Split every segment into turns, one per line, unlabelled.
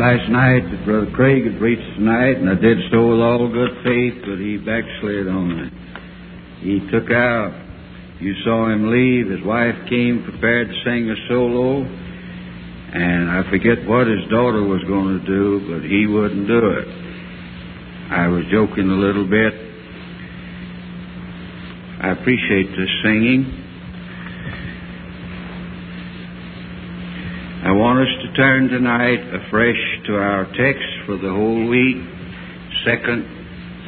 last night that Brother Craig had preached tonight, and I did so with all good faith, but he backslid on me. He took out. You saw him leave. His wife came prepared to sing a solo, and I forget what his daughter was going to do, but he wouldn't do it. I was joking a little bit. I appreciate this singing. Want us to turn tonight afresh to our text for the whole week, Second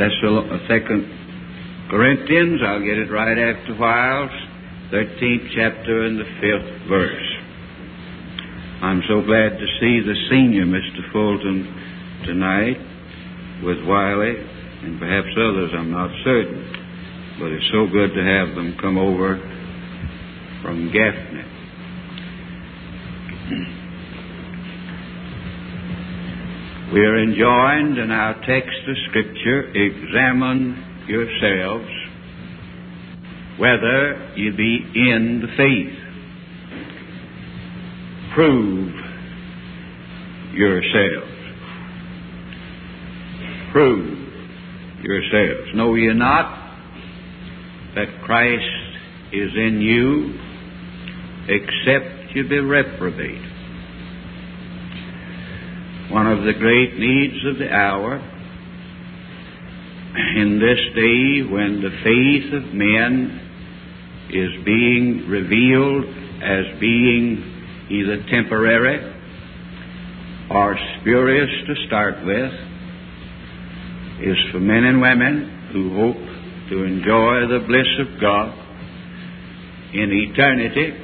Thessal- uh, Second Corinthians. I'll get it right after whiles, thirteenth chapter and the fifth verse. I'm so glad to see the senior Mr. Fulton tonight with Wiley and perhaps others. I'm not certain, but it's so good to have them come over from Gaffney. We are enjoined in our text of Scripture, examine yourselves whether you be in the faith. Prove yourselves. Prove yourselves. Know ye not that Christ is in you, except you be reprobate? One of the great needs of the hour. In this day when the faith of men is being revealed as being either temporary or spurious to start with is for men and women who hope to enjoy the bliss of God in eternity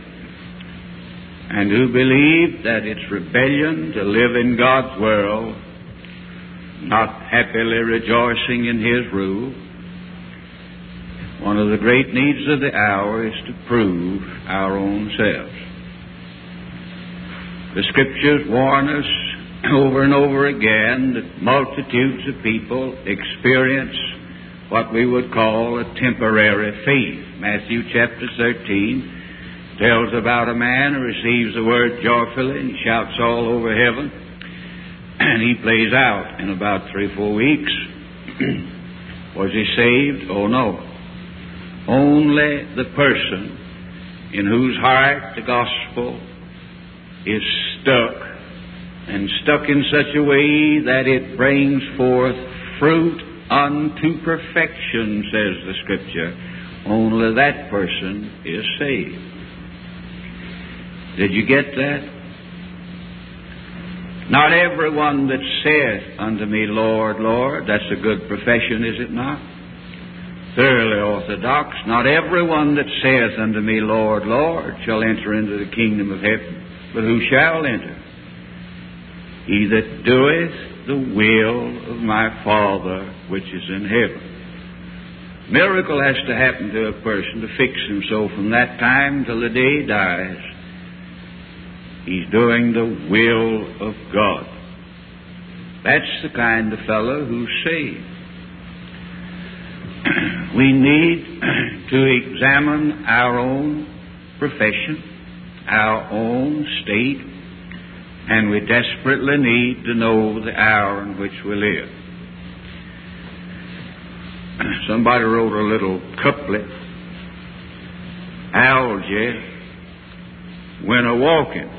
and who believe that it's rebellion to live in God's world, not happily rejoicing in His rule. One of the great needs of the hour is to prove our own selves. The Scriptures warn us over and over again that multitudes of people experience what we would call a temporary faith. Matthew chapter 13 tells about a man who receives the word joyfully and shouts all over heaven, and he plays out in about three or four weeks. Was he saved? Oh no. Only the person in whose heart the gospel is stuck, and stuck in such a way that it brings forth fruit unto perfection, says the Scripture. Only that person is saved. Did you get that? Not everyone that saith unto me, Lord, Lord, that's a good profession, is it not? Thoroughly orthodox. Not everyone that saith unto me, Lord, Lord, shall enter into the kingdom of heaven, but who shall enter? He that doeth the will of my Father which is in heaven. Miracle has to happen to a person to fix him so from that time till the day he dies He's doing the will of God. That's the kind of fellow who's saved. we need to examine our own profession, our own state, and we desperately need to know the hour in which we live. Somebody wrote a little couplet. Algy went a walking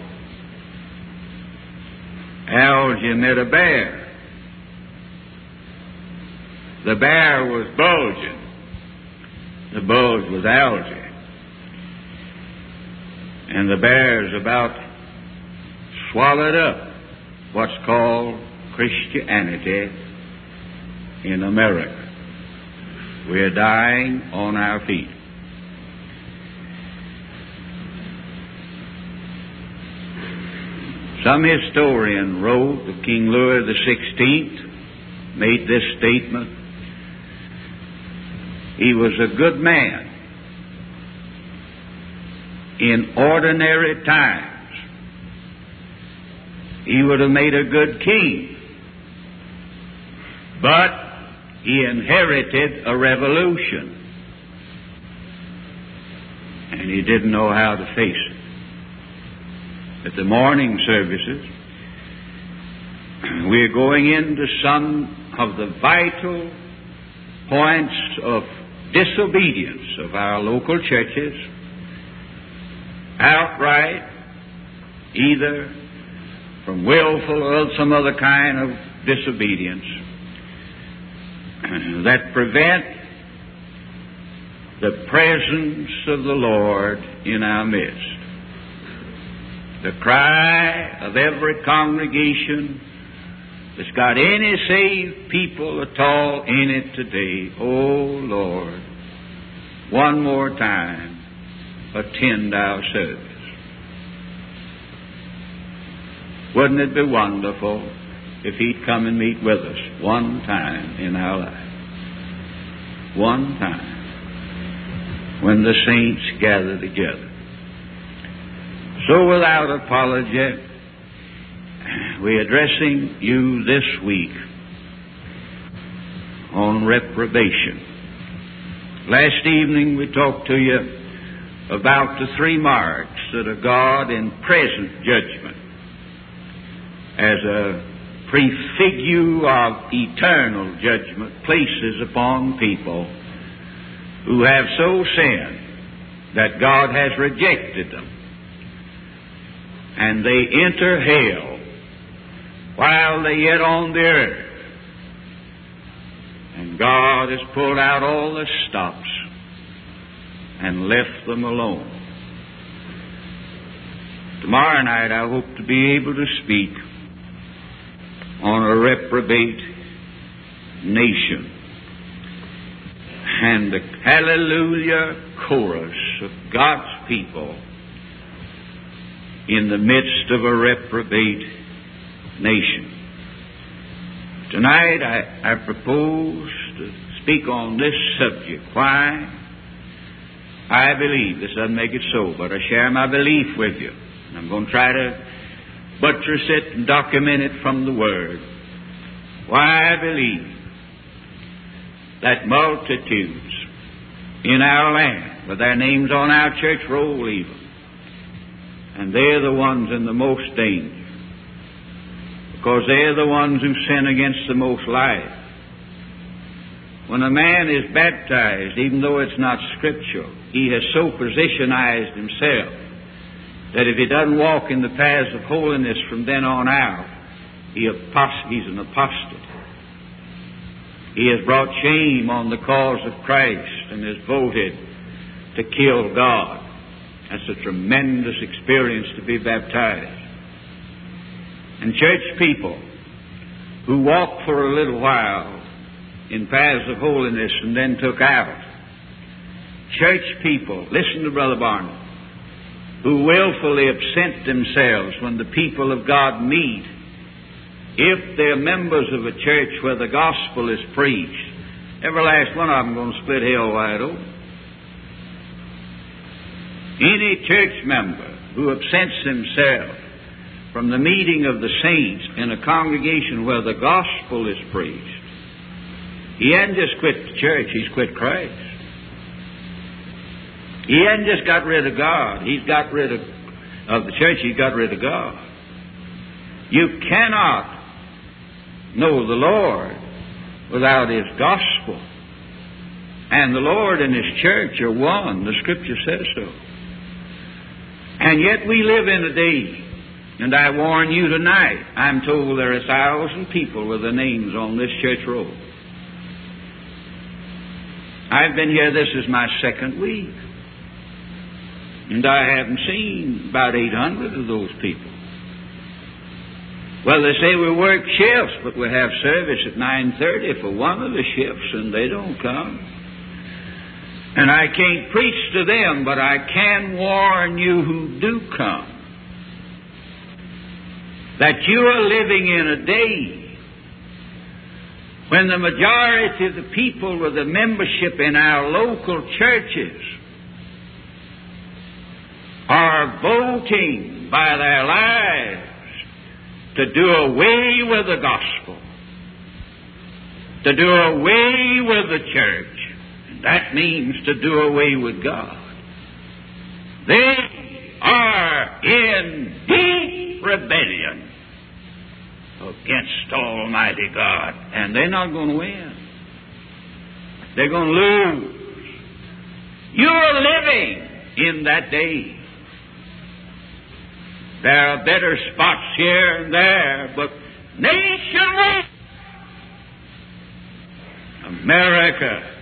Algy met a bear. The bear was bulging. The bulge was Algy. And the bear's about swallowed up what's called Christianity in America. We're dying on our feet. Some historian wrote that King Louis XVI made this statement. He was a good man in ordinary times. He would have made a good king. But he inherited a revolution. And he didn't know how to face it at the morning services, we're going into some of the vital points of disobedience of our local churches, outright, either from willful or some other kind of disobedience, that prevent the presence of the Lord in our midst. The cry of every congregation that's got any saved people at all in it today, oh Lord, one more time, attend our service. Wouldn't it be wonderful if He'd come and meet with us one time in our life? One time. When the saints gather together. So, without apology, we're addressing you this week on reprobation. Last evening we talked to you about the three marks that a God in present judgment as a prefigure of eternal judgment places upon people who have so sinned that God has rejected them and they enter hell while they yet on the earth. And God has pulled out all the stops and left them alone. Tomorrow night I hope to be able to speak on a reprobate nation and the hallelujah chorus of God's people in the midst of a reprobate nation. Tonight I, I propose to speak on this subject. Why? I believe, this doesn't make it so, but I share my belief with you. And I'm going to try to buttress it and document it from the Word. Why I believe that multitudes in our land, with their names on our church roll even, and they're the ones in the most danger because they're the ones who sin against the most life. When a man is baptized, even though it's not scriptural, he has so positionized himself that if he doesn't walk in the paths of holiness from then on out, he apost- he's an apostate. He has brought shame on the cause of Christ and has voted to kill God. That's a tremendous experience to be baptized and church people who walked for a little while in paths of holiness and then took out. Church people, listen to Brother Barnard, who willfully absent themselves when the people of God meet, if they're members of a church where the gospel is preached, every last one of them going to split hell wide open. Any church member who absents himself from the meeting of the saints in a congregation where the gospel is preached, he hadn't just quit the church, he's quit Christ. He hadn't just got rid of God, he's got rid of, of the church, he's got rid of God. You cannot know the Lord without His gospel. And the Lord and His church are one. The Scripture says so. And yet we live in a day and I warn you tonight, I'm told there are a thousand people with their names on this church roll. I've been here, this is my second week. And I haven't seen about 800 of those people. Well, they say we work shifts, but we have service at 9.30 for one of the shifts, and they don't come. And I can't preach to them, but I can warn you who do come that you are living in a day when the majority of the people with the membership in our local churches are voting by their lives to do away with the gospel, to do away with the church. That means to do away with God. They are in deep rebellion against Almighty God. And they're not going to win. They're going to lose. You're living in that day. There are better spots here and there, but nationwide, America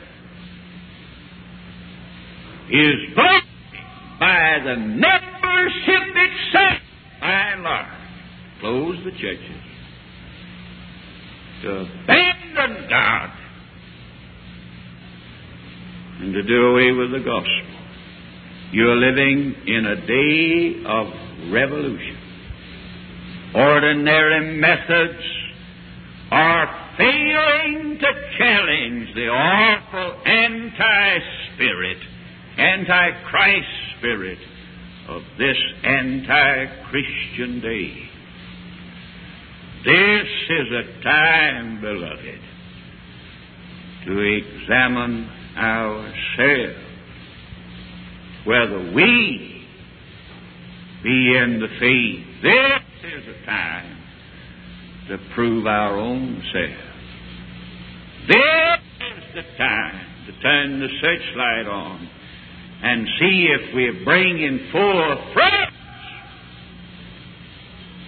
is broken by the membership itself, by and large. Close the churches. To abandon God and to do away with the gospel. You're living in a day of revolution. Ordinary methods are failing to challenge the awful anti spirit, anti Christ spirit of this anti Christian day. This is a time, beloved, to examine ourselves whether we be in the faith. This is a time to prove our own self. This is the time to turn the searchlight on and see if we're bringing forth fruit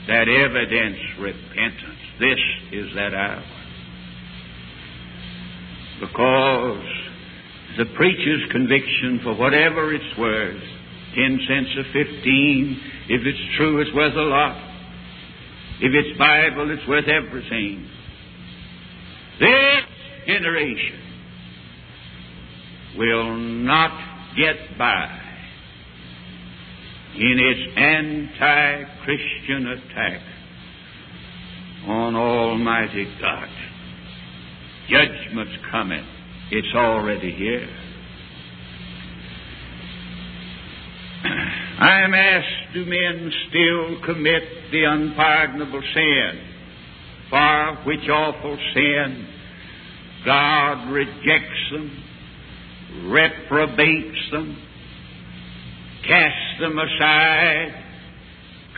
that evidence repentance. This is that hour. Because the preacher's conviction, for whatever it's worth, ten cents or fifteen, if it's true, it's worth a lot. If it's Bible, it's worth everything. This generation will not get by in its anti Christian attack on Almighty God. Judgment's coming. It's already here. I am asked, do men still commit the unpardonable sin? For which awful sin God rejects them, reprobates them, casts them aside,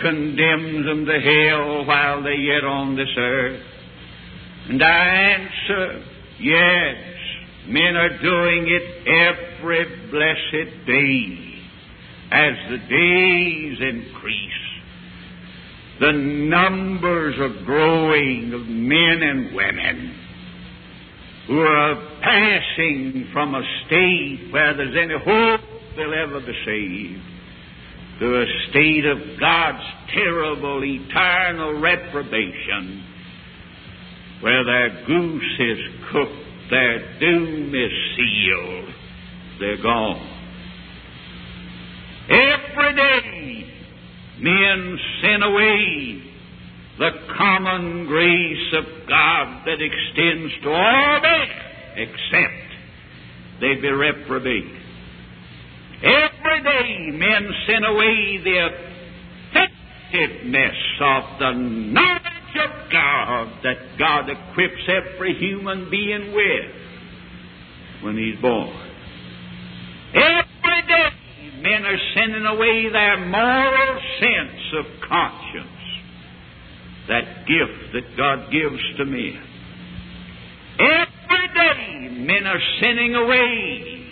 condemns them to hell while they're yet on this earth? And I answer, yes, men are doing it every blessed day as the days increase. The numbers are growing of men and women who are passing from a state where there's any hope they'll ever be saved to a state of God's terrible eternal reprobation where their goose is cooked, their doom is sealed, they're gone. Every day men sin away the common grace of God that extends to all men except they be reprobate. Every day men sin away the effectiveness of the knowledge of God that God equips every human being with when he's born. Every day men are sending away their moral sense of conscience, that gift that God gives to men. Every day men are sending away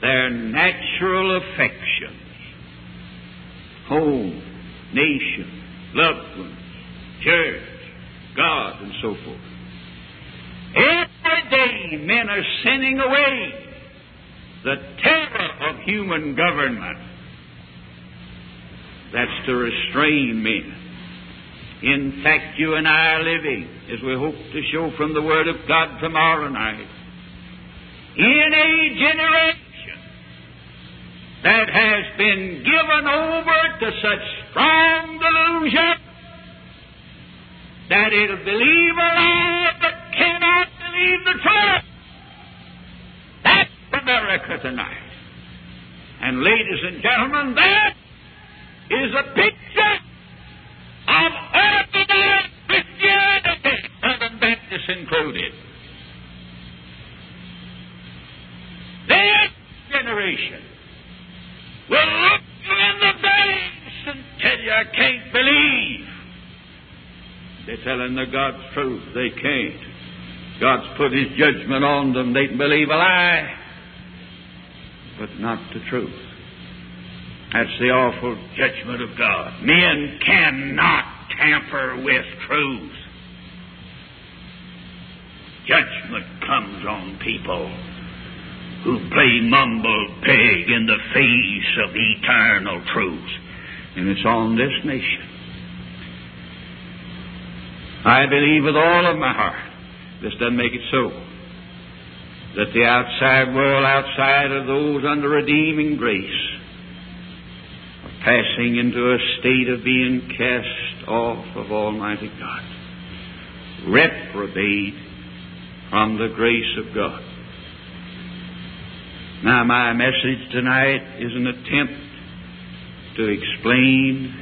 their natural affections, home, nation, loved ones, church, God, and so forth. Every day men are sending away the terror of human government. That's to restrain men. In fact, you and I are living, as we hope to show from the Word of God tomorrow night, in a generation that has been given over to such strong delusion that it'll believe a lie but cannot believe the truth. That's America tonight. And ladies and gentlemen, that is a picture of ordinary Christianity, Southern Baptists included. This generation will look you in the face and tell you I can't believe They're telling the God's truth. They can't. God's put His judgment on them. They can believe a lie, but not the truth. That's the awful judgment of God. Men cannot tamper with truth. Judgment comes on people who play mumble pig in the face of eternal truth. And it's on this nation. I believe with all of my heart, this doesn't make it so, that the outside world, outside of those under redeeming grace, passing into a state of being cast off of Almighty God, reprobate from the grace of God. Now, my message tonight is an attempt to explain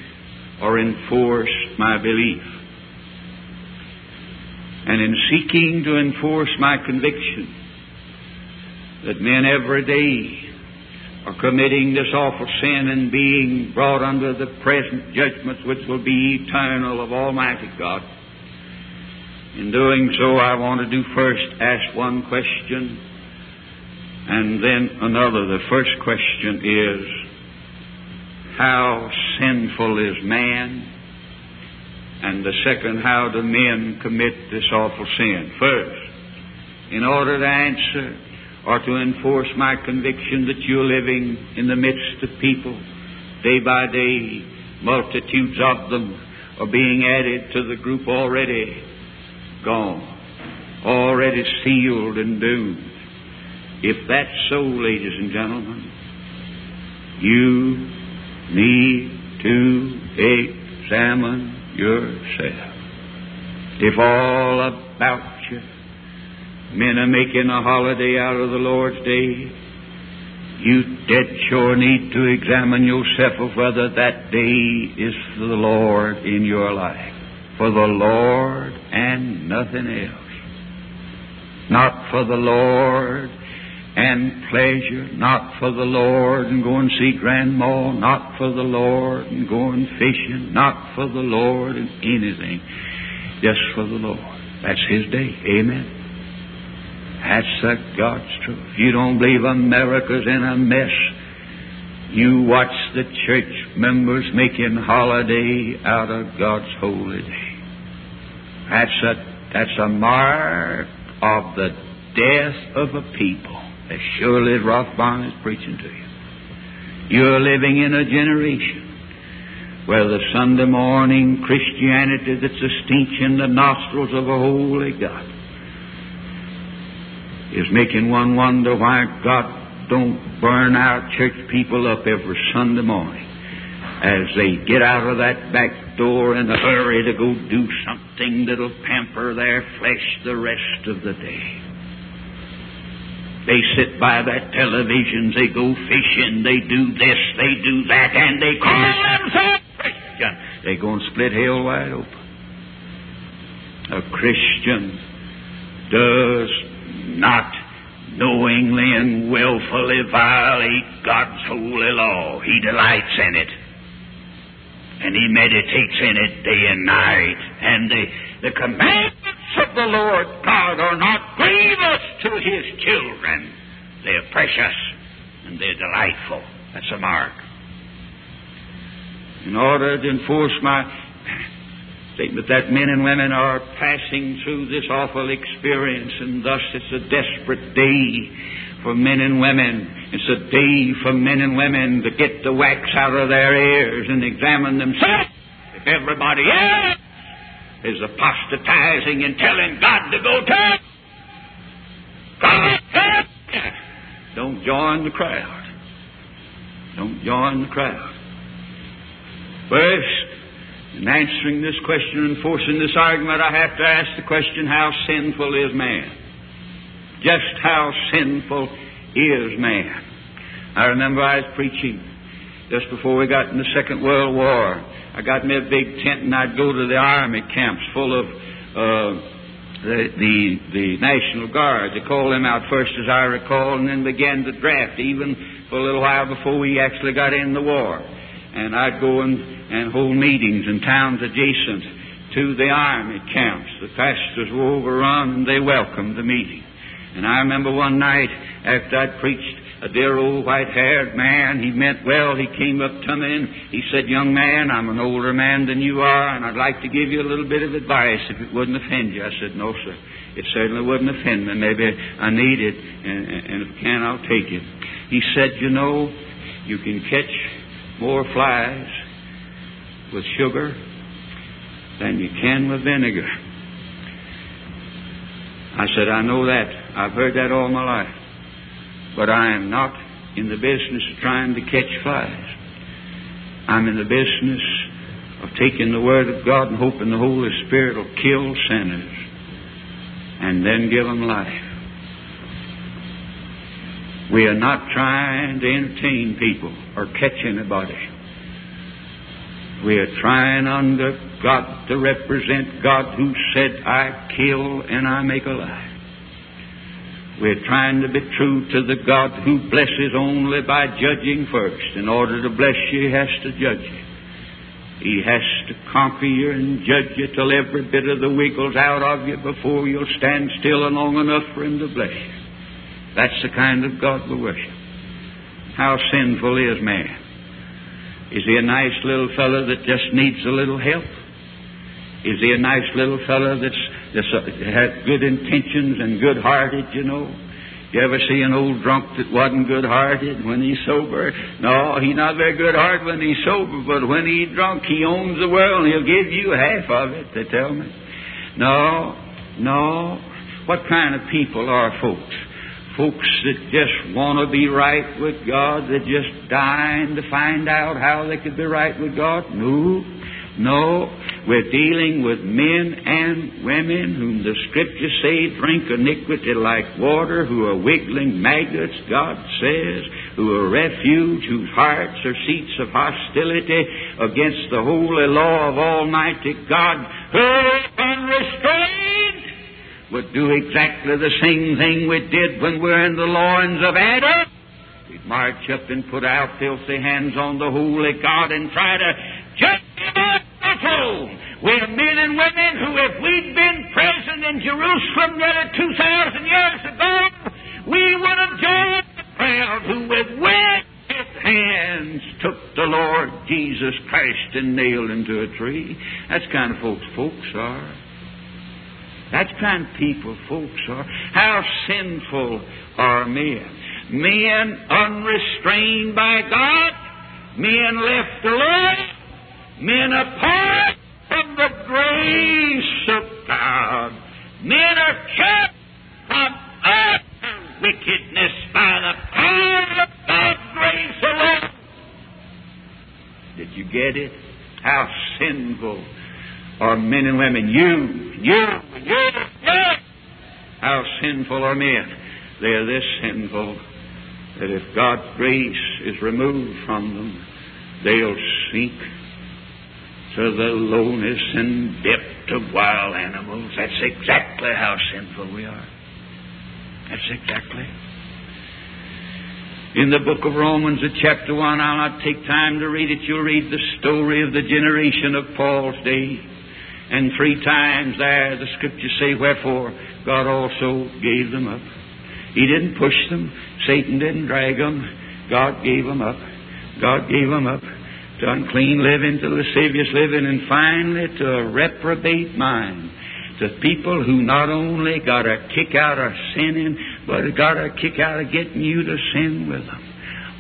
or enforce my belief. And in seeking to enforce my conviction that men every day are committing this awful sin and being brought under the present judgments which will be eternal of Almighty God. In doing so, I want to do first ask one question and then another. The first question is, how sinful is man? And the second, how do men commit this awful sin? First, in order to answer or to enforce my conviction that you're living in the midst of people, day by day, multitudes of them are being added to the group already gone, already sealed and doomed. If that's so, ladies and gentlemen, you need to examine yourself. If all about men are making a holiday out of the Lord's day, you dead sure need to examine yourself of whether that day is for the Lord in your life. For the Lord and nothing else. Not for the Lord and pleasure, not for the Lord and go and see grandma, not for the Lord and going fishing, not for the Lord and anything, just for the Lord. That's His day. Amen. That's the God's truth. You don't believe America's in a mess. You watch the church members making holiday out of God's holy day. That's a, that's a mark of the death of a people as surely as Rolfe Barnard is preaching to you. You're living in a generation where the Sunday morning Christianity that's a stench in the nostrils of a holy God is making one wonder why God don't burn our church people up every Sunday morning as they get out of that back door in a hurry to go do something that'll pamper their flesh the rest of the day. They sit by that television, they go fishing, they do this, they do that, and they call themselves Christian. They go and split hell wide open. A Christian does not knowingly and willfully violate God's holy law. He delights in it. And he meditates in it day and night. And the, the commandments of the Lord God are not grievous to his children. They're precious and they're delightful. That's a mark. In order to enforce my statement that men and women are passing through this awful experience, and thus it's a desperate day for men and women. It's a day for men and women to get the wax out of their ears and examine themselves. If everybody else is apostatizing and telling God to go to God, don't join the crowd. Don't join the crowd. First, in answering this question and forcing this argument, I have to ask the question how sinful is man? Just how sinful is man? I remember I was preaching just before we got in the Second World War. I got in a big tent and I'd go to the army camps full of uh, the, the the National Guard. They called them out first, as I recall, and then began to draft, even for a little while before we actually got in the war. And I'd go and and hold meetings in towns adjacent to the army camps. The pastors were overrun and they welcomed the meeting. And I remember one night after I'd preached, a dear old white haired man, he meant well, he came up to me and he said, Young man, I'm an older man than you are, and I'd like to give you a little bit of advice if it wouldn't offend you. I said, No, sir. It certainly wouldn't offend me. Maybe I need it, and, and if I can, I'll take it. He said, You know, you can catch more flies with sugar than you can with vinegar. I said, I know that. I've heard that all my life. But I am not in the business of trying to catch flies. I'm in the business of taking the Word of God and hoping the Holy Spirit will kill sinners and then give them life. We are not trying to entertain people or catch anybody. We are trying under God to represent God who said, I kill and I make alive. We're trying to be true to the God who blesses only by judging first. In order to bless you, He has to judge you. He has to conquer you and judge you till every bit of the wiggles out of you before you'll stand still and long enough for Him to bless you. That's the kind of God we worship. How sinful is man? Is he a nice little fellow that just needs a little help? Is he a nice little fellow that's, that's uh, has good intentions and good hearted, you know? You ever see an old drunk that wasn't good hearted when he's sober? No, he's not very good hearted when he's sober, but when he's drunk, he owns the world and he'll give you half of it, they tell me. No, no. What kind of people are folks? Folks that just want to be right with God, that just dying to find out how they could be right with God? No, no. We're dealing with men and women whom the Scriptures say drink iniquity like water, who are wiggling maggots, God says, who are refuge, whose hearts are seats of hostility against the holy law of Almighty God, who unrestrained would do exactly the same thing we did when we were in the loins of Adam. We'd march up and put our filthy hands on the holy God and try to judge him we're men and women who, if we'd been present in Jerusalem nearly 2,000 years ago, we would have joined the crowd who, with wicked hands, took the Lord Jesus Christ and nailed him to a tree. That's kind of folks folks are. That's kind of people folks are. How sinful are men? Men unrestrained by God, men left alone, Men apart from the grace of God. Men are kept from utter wickedness by the power of God's grace alone. Did you get it? How sinful are men and women. You, you, you, you. How sinful are men. They are this sinful that if God's grace is removed from them, they'll sink to the lowness and depth of wild animals. That's exactly how sinful we are. That's exactly. In the book of Romans, at chapter 1, I'll not take time to read it. You'll read the story of the generation of Paul's day. And three times there, the scriptures say, Wherefore God also gave them up. He didn't push them, Satan didn't drag them. God gave them up. God gave them up to unclean living, to lascivious living, and finally to a reprobate mind. To people who not only got a kick out of sinning, but got a kick out of getting you to sin with them.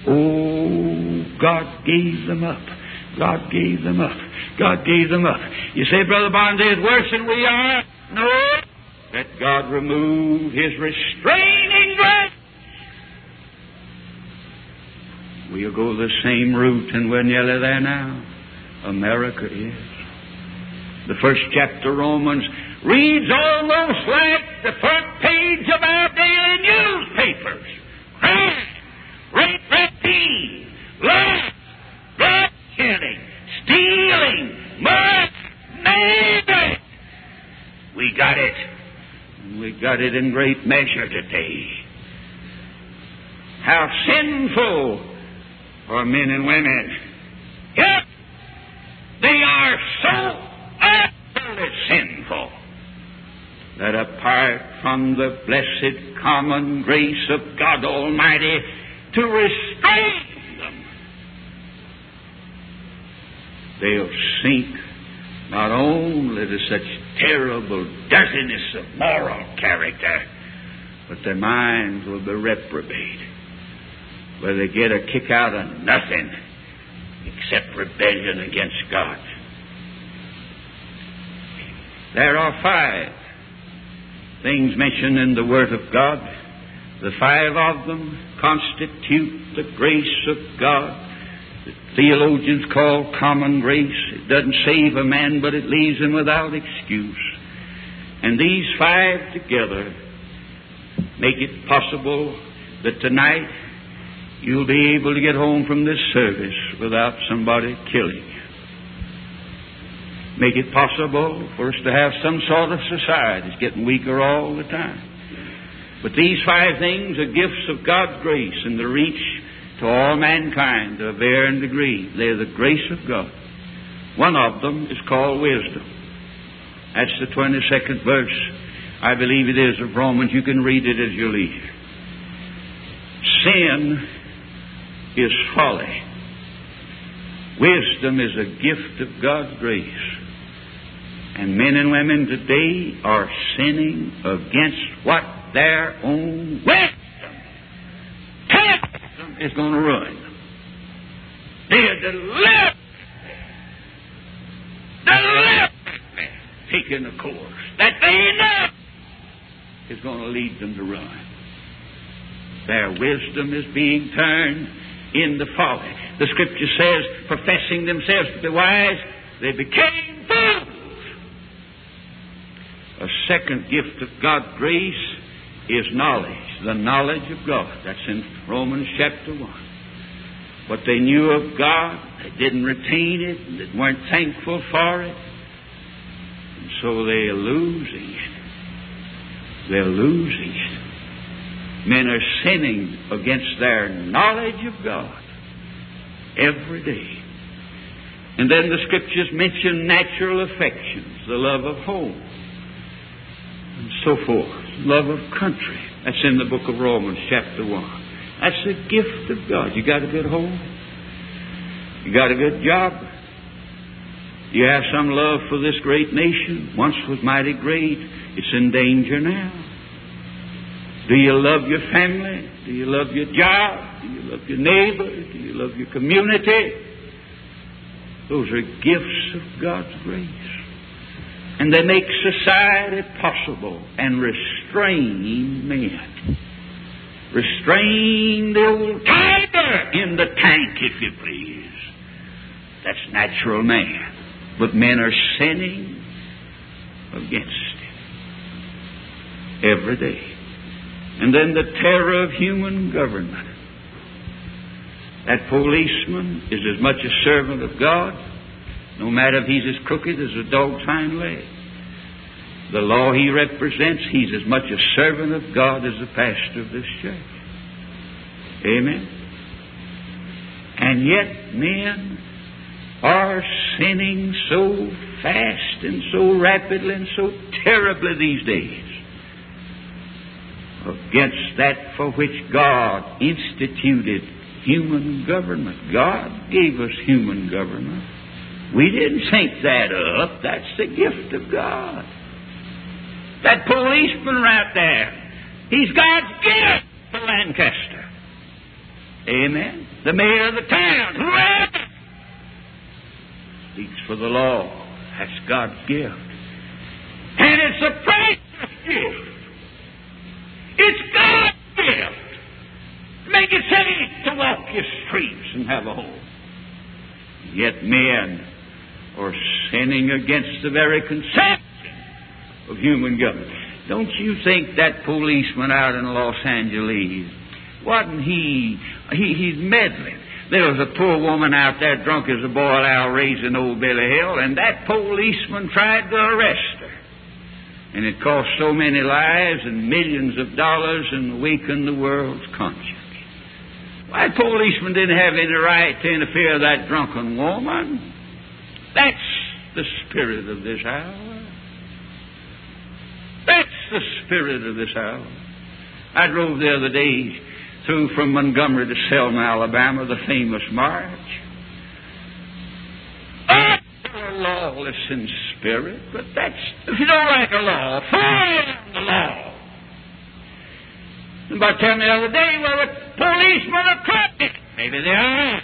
Oh, God gave them up. God gave them up. God gave them up. You say, Brother Barnard, is worse than we are? No. Let God remove His restraining grace We'll go the same route, and we're nearly there now. America is. The first chapter Romans reads almost like the front page of our daily newspapers. Crime, rape, rapine, bloodshedding, stealing, murder, murder. We got it. We got it in great measure today. How sinful for men and women. Yet they are so utterly sinful that apart from the blessed common grace of God Almighty to restrain them, they'll sink not only to such terrible dirtiness of moral character, but their minds will be reprobate, where they get a kick out of nothing except rebellion against God. There are five things mentioned in the Word of God. The five of them constitute the grace of God. The theologians call common grace. It doesn't save a man, but it leaves him without excuse. And these five together make it possible that tonight you'll be able to get home from this service without somebody killing you make it possible for us to have some sort of society. It's getting weaker all the time. But these five things are gifts of God's grace and the reach to all mankind to of varying degree. They're the grace of God. One of them is called wisdom. That's the 22nd verse, I believe it is, of Romans. You can read it as you leave. Sin is folly. Wisdom is a gift of God's grace. And men and women today are sinning against what their own wisdom, wisdom is going to ruin them. They are deliberately, deliberately taking a course that they know is going to lead them to ruin. Their wisdom is being turned into folly. The Scripture says, professing themselves to be wise, they became fools. A second gift of God's grace is knowledge, the knowledge of God. That's in Romans chapter 1. What they knew of God, they didn't retain it, they weren't thankful for it, and so they're losing it. They're losing it. Men are sinning against their knowledge of God every day. And then the scriptures mention natural affections, the love of home, and so forth. Love of country. That's in the book of Romans, chapter 1. That's the gift of God. You got a good home? You got a good job? You have some love for this great nation? Once was mighty great. It's in danger now. Do you love your family? Do you love your job? Do you love your neighbor? Do you love your community? Those are gifts of God's grace and they make society possible and restrain men. Restrain the old tiger in the tank, if you please. That's natural man. But men are sinning against it every day. And then the terror of human government. That policeman is as much a servant of God no matter if he's as crooked as a dog's hind leg. The law he represents, he's as much a servant of God as the pastor of this church. Amen. And yet men are sinning so fast and so rapidly and so terribly these days against that for which God instituted human government. God gave us human government. We didn't think that up. That's the gift of God. That policeman right there, he's God's gift to Lancaster. Amen. The mayor of the town, speaks for the law. That's God's gift. And it's a precious gift. It's God's gift. Make it safe to walk your streets and have a home. Yet men or sinning against the very conception of human government. Don't you think that policeman out in Los Angeles, wasn't he, he he's meddling. There was a poor woman out there drunk as a boiled owl raising old Billy Hill, and that policeman tried to arrest her. And it cost so many lives and millions of dollars and weakened the world's conscience. Why, policeman didn't have any right to interfere with that drunken woman. That's the spirit of this hour. That's the spirit of this hour. I drove the other day through from Montgomery to Selma, Alabama, the famous march. Oh, a lawless in spirit, but that's if you don't like a law, follow the law. Somebody told me the other day, well, the policemen are crooked. Maybe they are.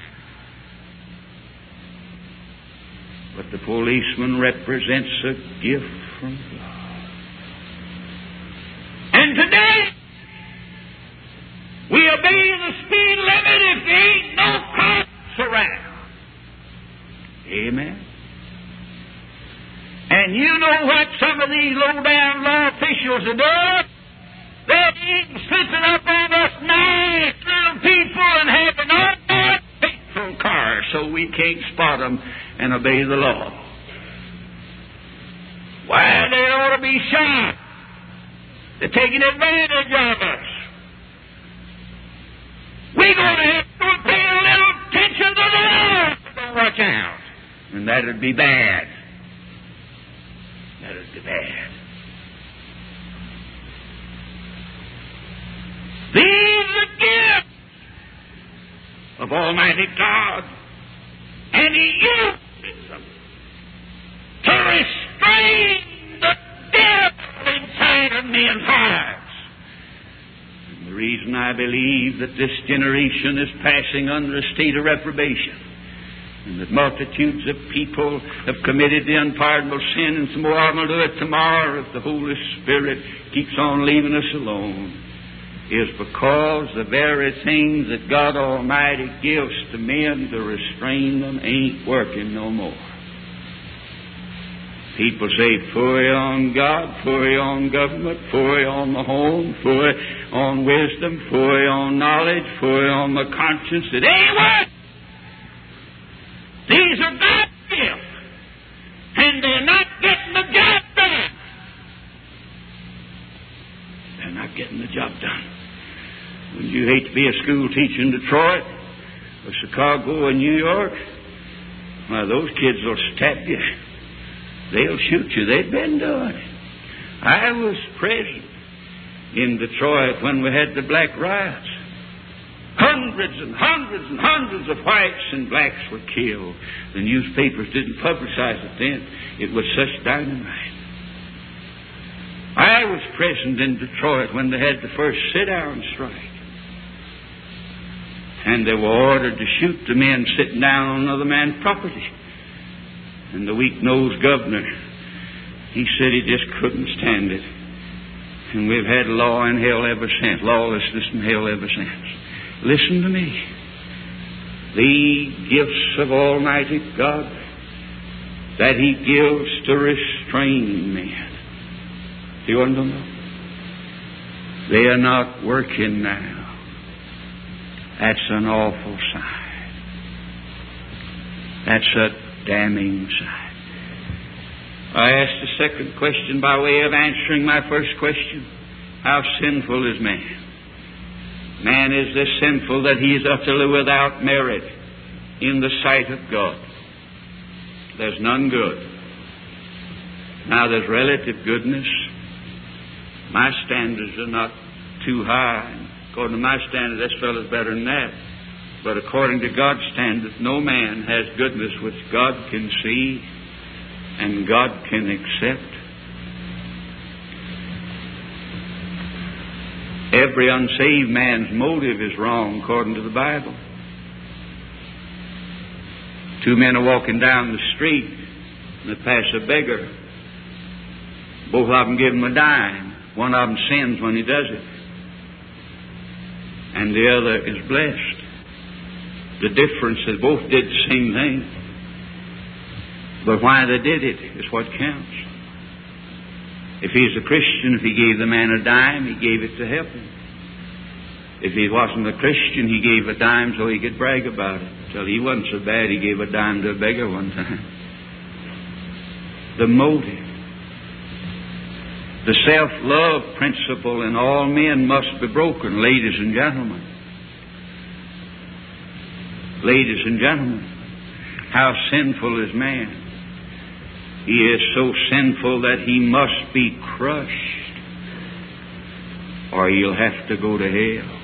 But the policeman represents a gift from God. And today, we obey the speed limit if there ain't no cops around. Amen. And you know what some of these low down law officials are doing? They're even slipping up on us nice little people and having all faithful cars so we can't spot them and obey the law. Why, they ought to be shot. They're taking advantage of us. We're going to have to pay a little attention to the law. Watch out. And that'd be bad. That'd be bad. These are gifts of Almighty God. And He uses to restrain the devil inside of men's hearts. And the reason I believe that this generation is passing under a state of reprobation and that multitudes of people have committed the unpardonable sin, and some more of them will do it tomorrow if the Holy Spirit keeps on leaving us alone is because the very things that God Almighty gives to men to restrain them ain't working no more. People say, fully on God, fully on government, fully on the home, fully on wisdom, fully on knowledge, fully on the conscience. It ain't working. These are God's gifts, and they're not getting the job done. They're not getting the job done. Would you hate to be a school teacher in Detroit or Chicago or New York? Why, those kids will stab you. They'll shoot you. They've been doing it. I was present in Detroit when we had the black riots. Hundreds and hundreds and hundreds of whites and blacks were killed. The newspapers didn't publicize it then. It was such dynamite. I was present in Detroit when they had the first sit down strike and they were ordered to shoot the men sitting down on another man's property. And the weak nosed governor, he said he just couldn't stand it. And we've had law in hell ever since, lawlessness in hell ever since. Listen to me. The gifts of Almighty God that He gives to restrain men. Do you want to know? They are not working now. That's an awful sign. That's a damning sign. I asked a second question by way of answering my first question. How sinful is man? Man is this sinful that he is utterly without merit in the sight of God. There's none good. Now there's relative goodness. My standards are not too high. According to my standard, this fellow's better than that. But according to God's standard, no man has goodness which God can see and God can accept. Every unsaved man's motive is wrong according to the Bible. Two men are walking down the street and they pass a beggar. Both of them give him a dime. One of them sins when he does it and the other is blessed. The difference is both did the same thing. But why they did it is what counts. If he's a Christian, if he gave the man a dime, he gave it to help him. If he wasn't a Christian, he gave a dime so he could brag about it. Till he wasn't so bad, he gave a dime to a beggar one time. The motive. The self love principle in all men must be broken, ladies and gentlemen. Ladies and gentlemen, how sinful is man? He is so sinful that he must be crushed or he'll have to go to hell.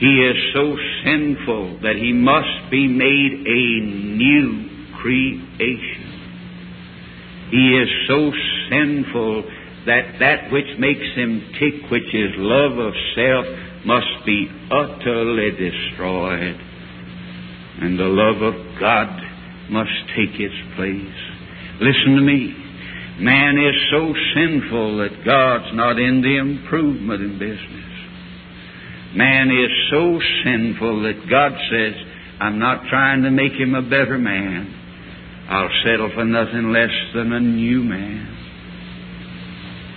He is so sinful that he must be made a new creation. He is so sinful that that which makes him tick, which is love of self, must be utterly destroyed. And the love of God must take its place. Listen to me. Man is so sinful that God's not in the improvement in business. Man is so sinful that God says, I'm not trying to make him a better man. I'll settle for nothing less than a new man.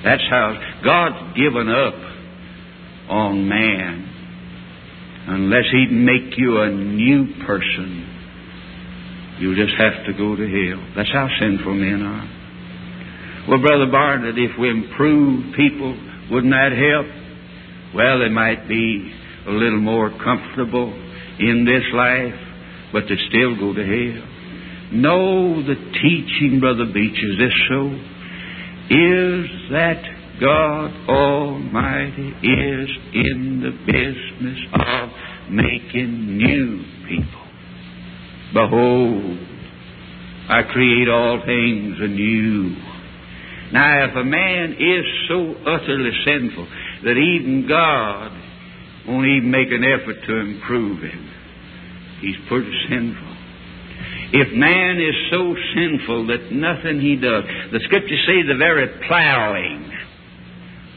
That's how God's given up on man. Unless He'd make you a new person, you just have to go to hell. That's how sinful men are. Well, Brother Barnard, if we improve people, wouldn't that help? Well, they might be a little more comfortable in this life, but they still go to hell. No, the teaching, Brother Beach, is this so? Is that God Almighty is in the business of making new people. Behold, I create all things anew. Now, if a man is so utterly sinful that even God won't even make an effort to improve him, he's pretty sinful. If man is so sinful that nothing he does, the scriptures say the very plowing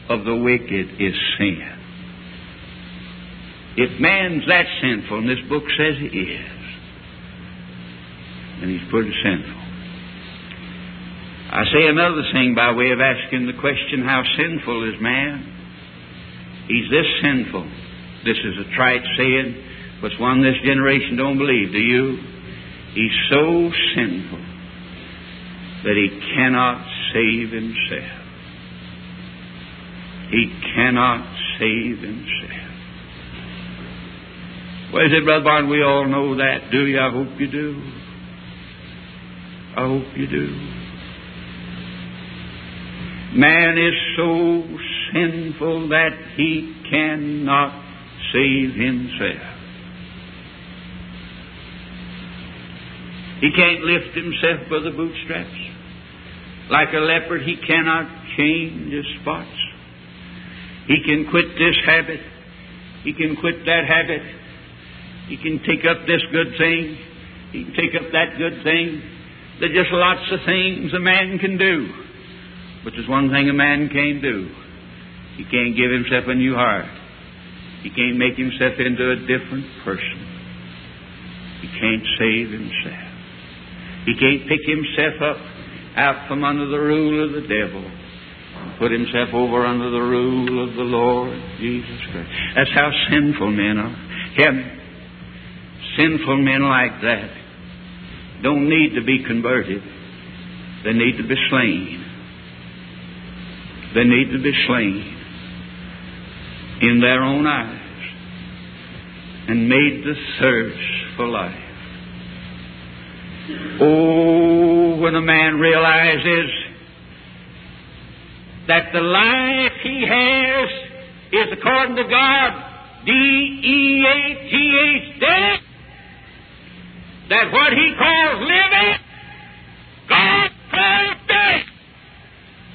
of the wicked is sin. If man's that sinful, and this book says he is, then he's pretty sinful. I say another thing by way of asking the question, how sinful is man? He's this sinful. This is a trite saying, but it's one this generation don't believe. Do you? He's so sinful that he cannot save himself. He cannot save himself. Well, is it, Brother Barton? We all know that, do you? I hope you do. I hope you do. Man is so sinful that he cannot save himself. He can't lift himself by the bootstraps. Like a leopard, he cannot change his spots. He can quit this habit. He can quit that habit. He can take up this good thing. He can take up that good thing. There's just lots of things a man can do. But there's one thing a man can't do. He can't give himself a new heart. He can't make himself into a different person. He can't save himself. He can't pick himself up out from under the rule of the devil put himself over under the rule of the Lord Jesus Christ. That's how sinful men are. Him, sinful men like that don't need to be converted. They need to be slain. They need to be slain in their own eyes and made to thirst for life. Oh, when a man realizes that the life he has is according to God, D-E-A-T-H, death, that what he calls living, God calls death.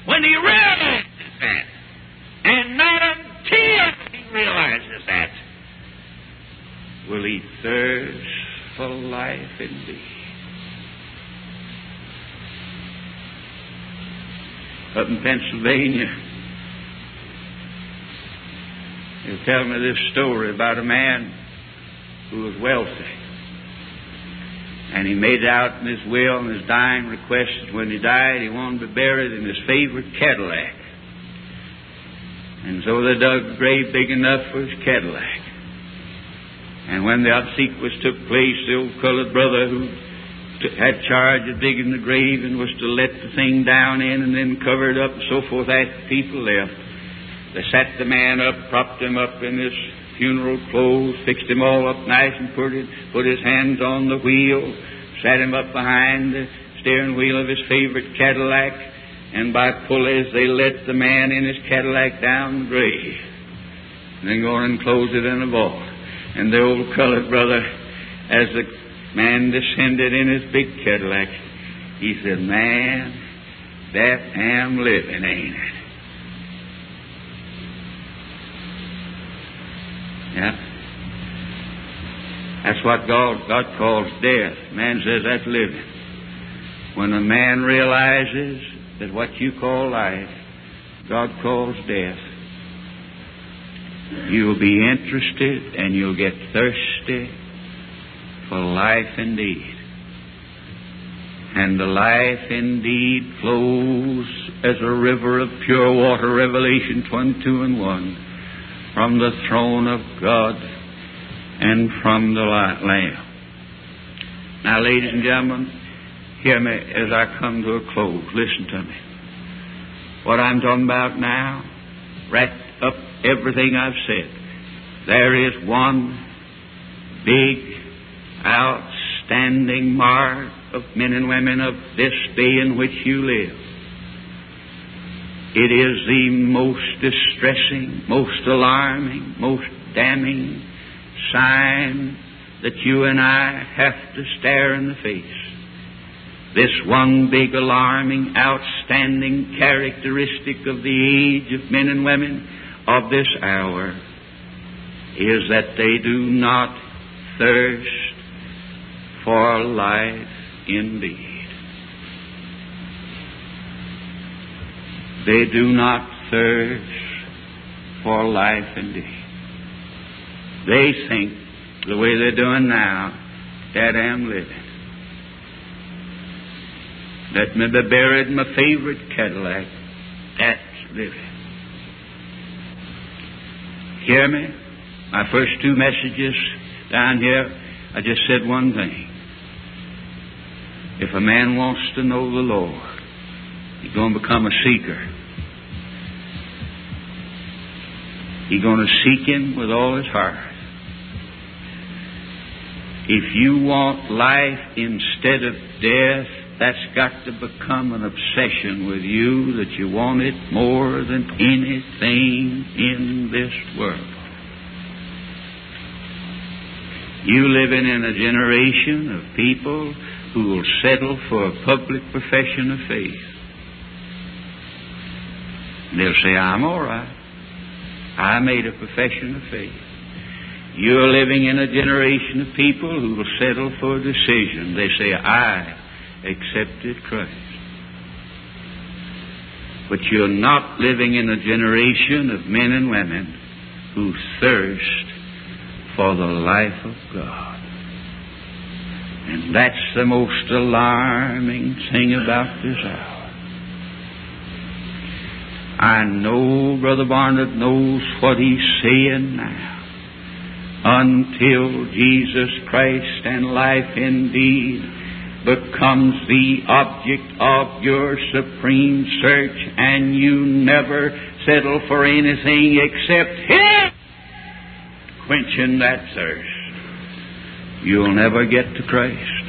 When he realizes that, and not until he realizes that, will he thirst for life indeed. Up in Pennsylvania. He was telling me this story about a man who was wealthy. And he made out in his will and his dying request that when he died he wanted to be buried in his favorite Cadillac. And so they dug a grave big enough for his Cadillac. And when the obsequies took place, the old colored brother who had charge of digging the grave and was to let the thing down in and then cover it up and so forth after people left. They sat the man up, propped him up in his funeral clothes, fixed him all up nice and pretty, put his hands on the wheel, sat him up behind the steering wheel of his favorite Cadillac, and by pulleys they let the man in his Cadillac down the grave. and then go and close it in a vault. And the old colored brother, as the man descended in his big Cadillac, he said, Man, that am living, ain't it? Yeah. That's what God, God calls death. Man says that's living. When a man realizes that what you call life, God calls death, you'll be interested and you'll get thirsty for life indeed. And the life indeed flows as a river of pure water, Revelation 22 and 1, from the throne of God and from the Lamb. Now, ladies and gentlemen, hear me as I come to a close. Listen to me. What I'm talking about now, wrap up everything I've said. There is one big, outstanding mark of men and women of this day in which you live. It is the most distressing, most alarming, most damning sign that you and I have to stare in the face. This one big, alarming, outstanding characteristic of the age of men and women of this hour is that they do not thirst for life indeed. They do not thirst for life indeed. They think the way they're doing now, that I'm living. Let me be buried in my favorite Cadillac. That's living. Hear me? My first two messages down here, I just said one thing. If a man wants to know the Lord, he's going to become a seeker. He's going to seek Him with all his heart. If you want life instead of death, that's got to become an obsession with you that you want it more than anything in this world. You living in a generation of people who will settle for a public profession of faith. They'll say, I'm all right. I made a profession of faith. You're living in a generation of people who will settle for a decision. They say, I accepted Christ. But you're not living in a generation of men and women who thirst for the life of God. And that's the most alarming thing about this hour. I know Brother Barnard knows what he's saying now until Jesus Christ and life indeed becomes the object of your supreme search and you never settle for anything except Him quenching that thirst. You'll never get to Christ.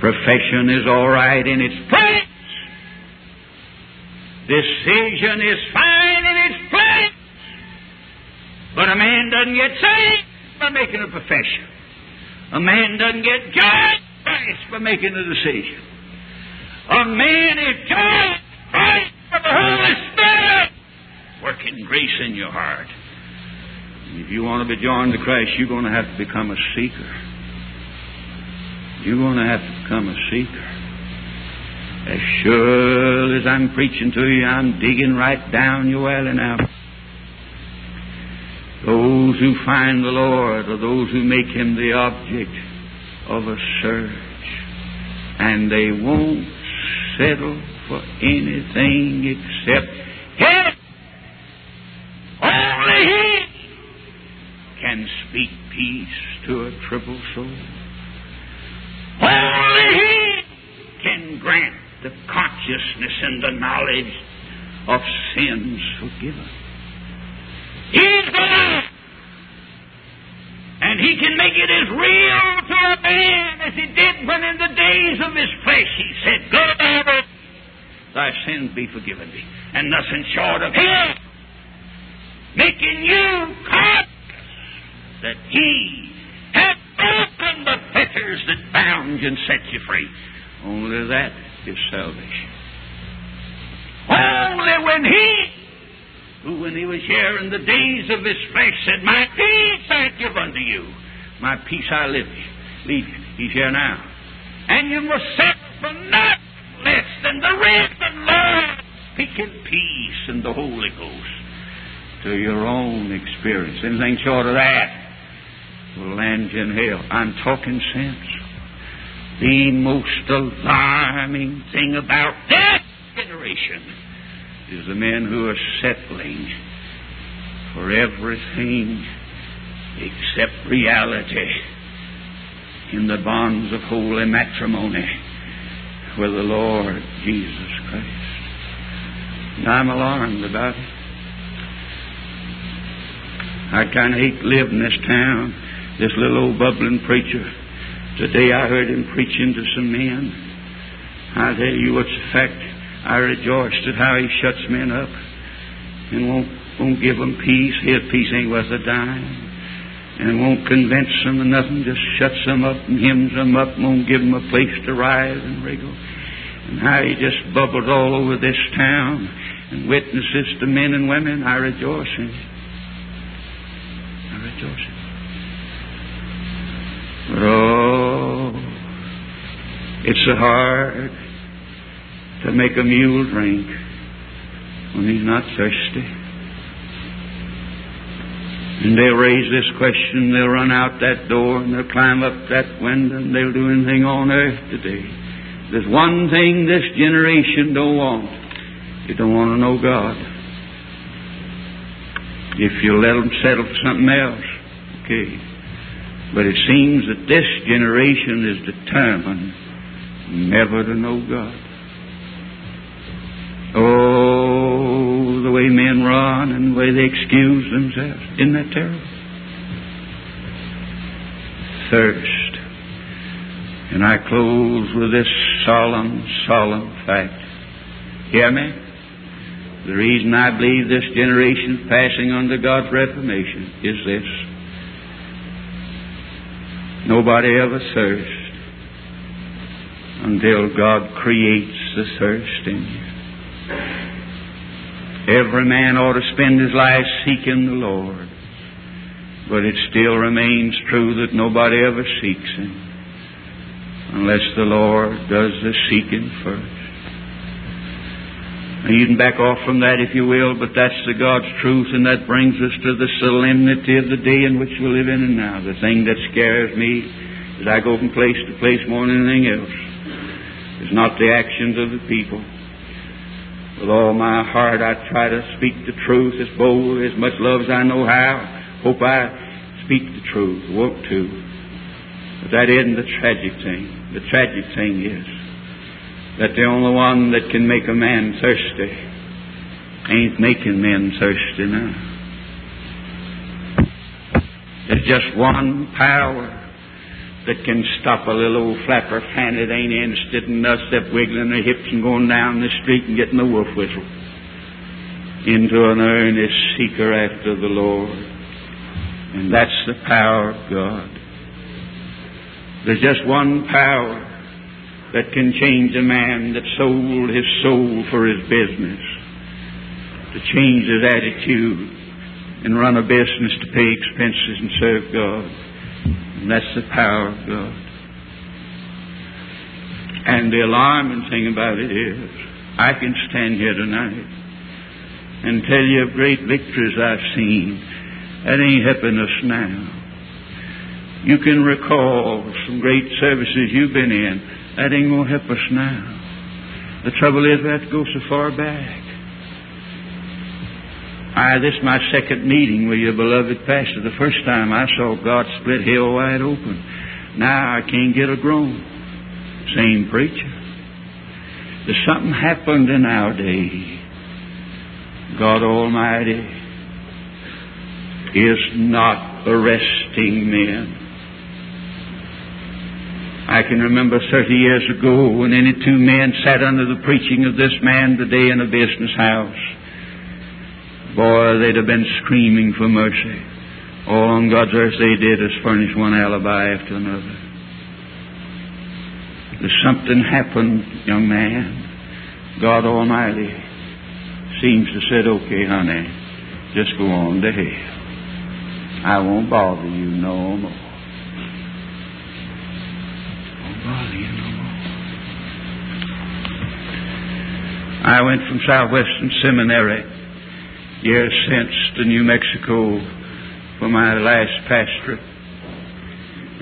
Profession is all right in its place. Decision is fine in its place. But a man doesn't get saved by making a profession. A man doesn't get judged Christ by making a decision. A man is judged Christ by the Holy Spirit working grace in your heart. If you want to be joined to Christ, you're going to have to become a seeker. You're going to have to become a seeker. As sure as I'm preaching to you, I'm digging right down your alley now. Those who find the Lord are those who make Him the object of a search. And they won't settle for anything except Him. Only He can speak peace to a troubled soul. Only He can grant the consciousness and the knowledge of sins forgiven. He's the Lord. And He can make it as real to a man as He did when in the days of His flesh He said, Go to heaven, thy sins be forgiven thee. And nothing short of Him making you conscious that He hath broken the fetters that bound you and set you free. Only that is salvation. Only when He, who when He was here in the days of His flesh said, My peace I give unto you, my peace I live leave you. He's here now. And you must settle for nothing less than the risen Lord speaking peace and the Holy Ghost to your own experience. Anything short of that land in hell. I'm talking sense. The most alarming thing about this generation is the men who are settling for everything except reality in the bonds of holy matrimony with the Lord Jesus Christ. And I'm alarmed about it. I kind of hate live in this town. This little old bubbling preacher. Today I heard him preaching to some men. I tell you what's the fact. I rejoiced at how he shuts men up and won't won't give them peace. His peace ain't worth a dime. And won't convince them of nothing, just shuts them up and hems them up and won't give them a place to rise and wriggle. And how he just bubbled all over this town and witnesses to men and women. I rejoice in it. I rejoice oh, it's so hard to make a mule drink when he's not thirsty. And they'll raise this question, they'll run out that door, and they'll climb up that window, and they'll do anything on earth today. There's one thing this generation don't want. They don't want to know God. If you let them settle for something else, okay. But it seems that this generation is determined never to know God. Oh, the way men run and the way they excuse themselves. Isn't that terrible? Thirst. And I close with this solemn, solemn fact. Hear me? The reason I believe this generation is passing under God's reprobation is this. Nobody ever thirsts until God creates the thirst in you. Every man ought to spend his life seeking the Lord. But it still remains true that nobody ever seeks Him unless the Lord does the seeking first. Now you can back off from that if you will, but that's the God's truth, and that brings us to the solemnity of the day in which we live in and now. The thing that scares me as I go from place to place more than anything else is not the actions of the people. With all my heart, I try to speak the truth as bold, as much love as I know how. Hope I speak the truth, want to. But that isn't the tragic thing. The tragic thing is that the only one that can make a man thirsty ain't making men thirsty now. There's just one power that can stop a little old flapper fan that ain't interested in us except wiggling their hips and going down the street and getting the wolf whistle into an earnest seeker after the Lord. And that's the power of God. There's just one power that can change a man that sold his soul for his business, to change his attitude and run a business to pay expenses and serve God. And that's the power of God. And the alarming thing about it is, I can stand here tonight and tell you of great victories I've seen that ain't helping us now. You can recall some great services you've been in. That ain't going to help us now. The trouble is we have to go so far back. I, this is my second meeting with your beloved pastor. The first time I saw God split hell wide open. Now I can't get a groan. Same preacher. There's something happened in our day. God Almighty is not arresting men. I can remember 30 years ago when any two men sat under the preaching of this man today in a business house. Boy, they'd have been screaming for mercy. All on God's earth they did is furnish one alibi after another. There's something happened, young man. God Almighty seems to said, okay, honey, just go on to hell. I won't bother you no more. Won't you no more. I went from Southwestern Seminary years since to New Mexico for my last pastorate.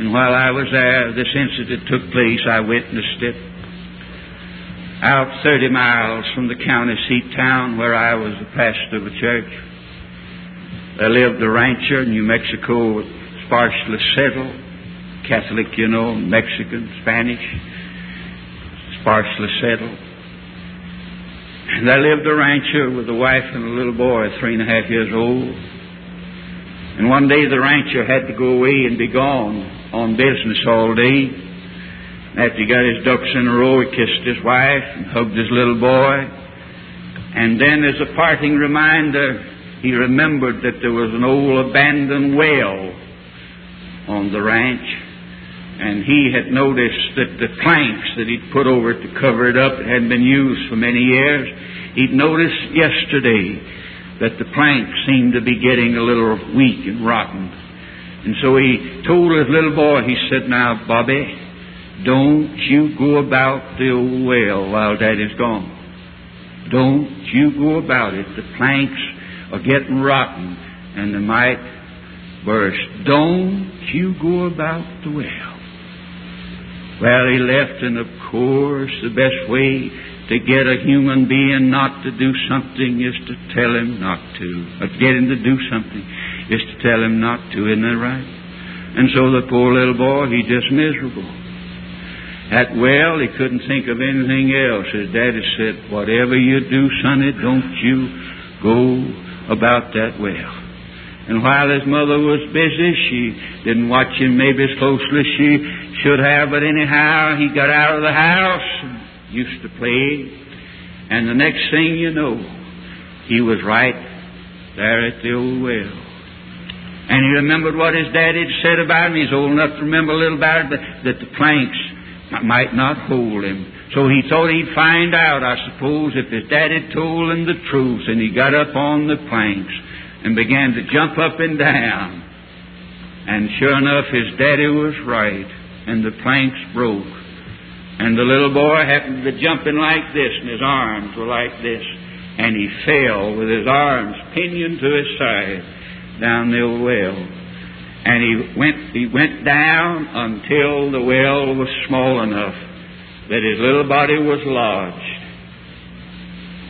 And while I was there, this incident took place. I witnessed it. Out 30 miles from the county seat town where I was the pastor of a church, there lived a rancher in New Mexico, sparsely settled, Catholic, you know, Mexican, Spanish, sparsely settled. And there lived a rancher with a wife and a little boy, three and a half years old. And one day the rancher had to go away and be gone on business all day. After he got his ducks in a row, he kissed his wife and hugged his little boy. And then, as a parting reminder, he remembered that there was an old abandoned well on the ranch. And he had noticed that the planks that he'd put over it to cover it up, hadn't been used for many years. He'd noticed yesterday that the planks seemed to be getting a little weak and rotten. And so he told his little boy, he said, Now, Bobby, don't you go about the old well while Daddy's gone. Don't you go about it. The planks are getting rotten and they might burst. Don't you go about the well. Well, he left, and of course, the best way to get a human being not to do something is to tell him not to. Or get him to do something is to tell him not to. Isn't that right? And so the poor little boy, he just miserable. At well, he couldn't think of anything else. His daddy said, Whatever you do, sonny, don't you go about that well. And while his mother was busy, she didn't watch him maybe as closely as she should have, but anyhow, he got out of the house and used to play. And the next thing you know, he was right there at the old well. And he remembered what his daddy had said about him. He's old enough to remember a little about it, but that the planks might not hold him. So he thought he'd find out, I suppose, if his daddy told him the truth. And he got up on the planks and began to jump up and down. And sure enough, his daddy was right, and the planks broke. And the little boy happened to be jumping like this, and his arms were like this. And he fell with his arms pinioned to his side down the old well. And he went, he went down until the well was small enough that his little body was lodged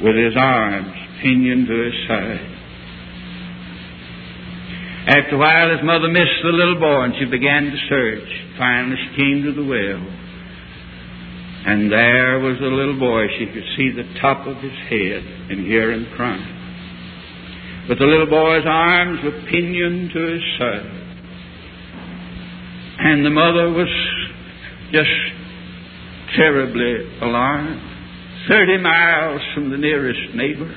with his arms pinioned to his side. After a while, his mother missed the little boy and she began to search. Finally, she came to the well. And there was the little boy. She could see the top of his head and hear him crying. But the little boy's arms were pinioned to his side. And the mother was just terribly alarmed. Thirty miles from the nearest neighbor.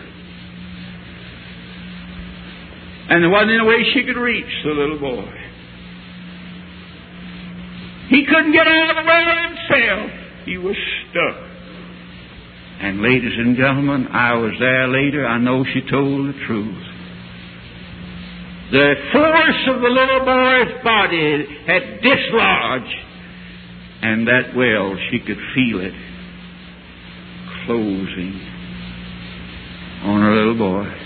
And there wasn't any way she could reach the little boy. He couldn't get out of the well himself. He was stuck. And ladies and gentlemen, I was there later. I know she told the truth. The force of the little boy's body had dislodged, and that well, she could feel it closing on her little boy.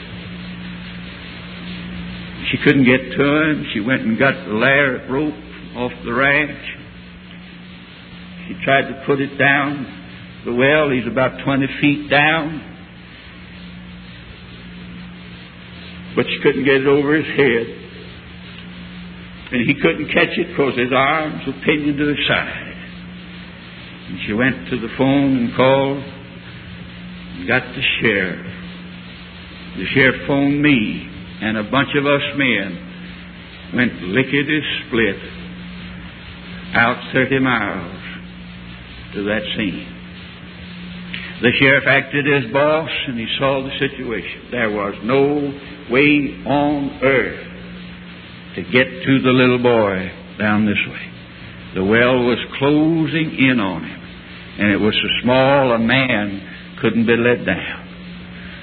She couldn't get to him. She went and got the lariat rope off the ranch. She tried to put it down the well. He's about 20 feet down. But she couldn't get it over his head. And he couldn't catch it because his arms were pinioned to his side. And she went to the phone and called and got the sheriff. The sheriff phoned me and a bunch of us men went lickety split out 30 miles to that scene. The sheriff acted as boss and he saw the situation. There was no way on earth to get to the little boy down this way. The well was closing in on him, and it was so small a man couldn't be let down.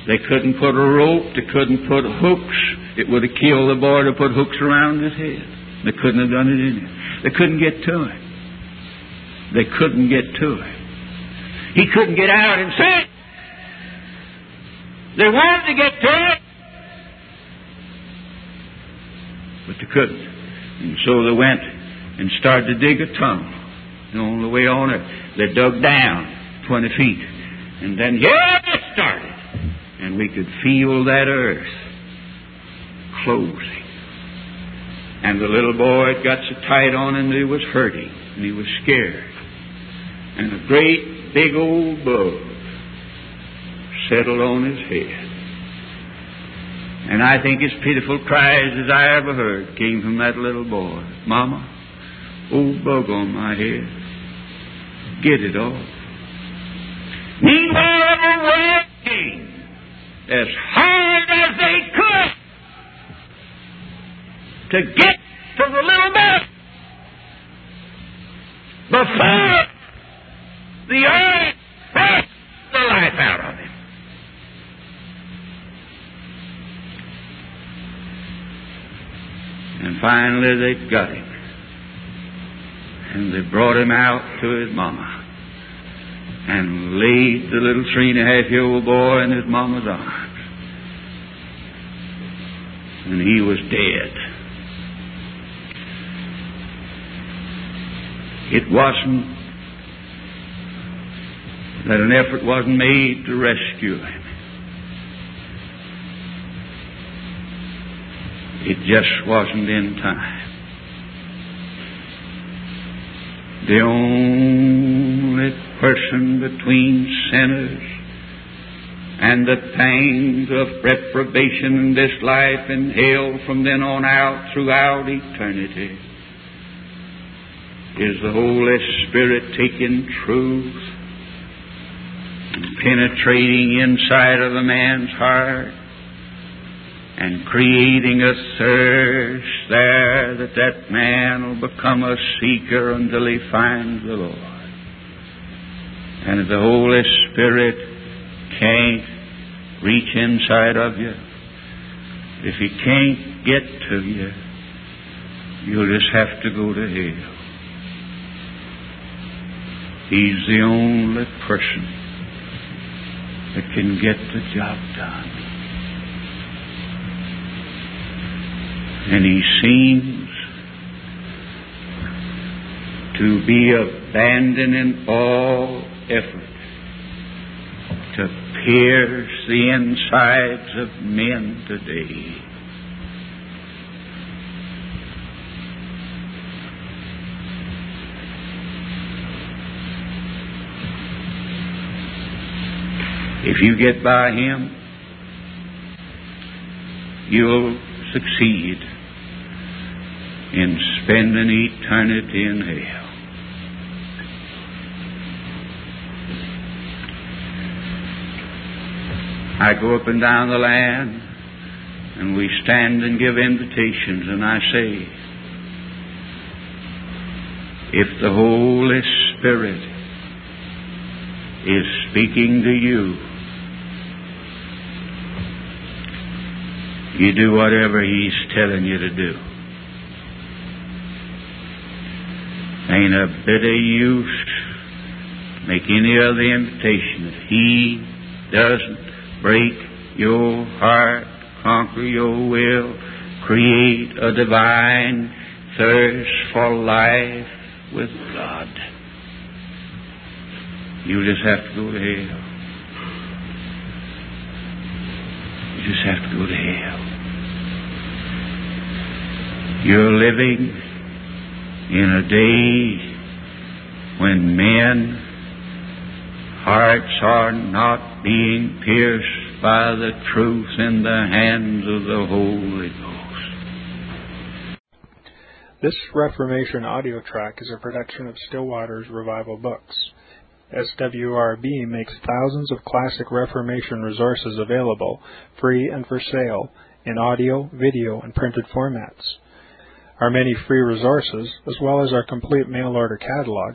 They couldn't put a rope, they couldn't put hooks. It would have killed the boy to put hooks around his head. They couldn't have done it in. They couldn't get to him. They couldn't get to him. He couldn't get out and see it. They wanted to get to it, but they couldn't. And so they went and started to dig a tunnel. And on the way on it, they dug down 20 feet. And then, yeah, it started. And we could feel that earth closing. And the little boy got so tight on him that he was hurting. And he was scared. And a great big old bug settled on his head. And I think as pitiful cries as I ever heard came from that little boy. Mama, old bug on my head. Get it off. Meanwhile, working as hard as they could to get to the little boy before the earth sucked the life out of him. And finally they got him. And they brought him out to his mama and laid the little three and a half year old boy in his mama's arms. And he was dead. It wasn't that an effort wasn't made to rescue him. It just wasn't in time. The only person between sinners and the pangs of reprobation in this life and hell from then on out throughout eternity is the Holy Spirit taking truth and penetrating inside of a man's heart and creating a thirst there that that man will become a seeker until he finds the Lord. And if the Holy Spirit can't reach inside of you, if he can't get to you, you'll just have to go to hell. He's the only person that can get the job done. And he seems to be abandoning all effort to pierce the insides of men today. If you get by him, you'll succeed in spending eternity in hell. I go up and down the land and we stand and give invitations and I say, if the Holy Spirit is speaking to you, you do whatever He's telling you to do. Ain't a bit of use make any other invitation if He doesn't break your heart, conquer your will, create a divine thirst for life with God. You just have to go to hell. You just have to go to hell. You're living in a day when men hearts are not being pierced by the truth in the hands of the Holy Ghost.
This Reformation audio track is a production of Still Waters Revival Books. SWRB makes thousands of classic Reformation resources available, free and for sale, in audio, video, and printed formats. Our many free resources, as well as our complete mail order catalog,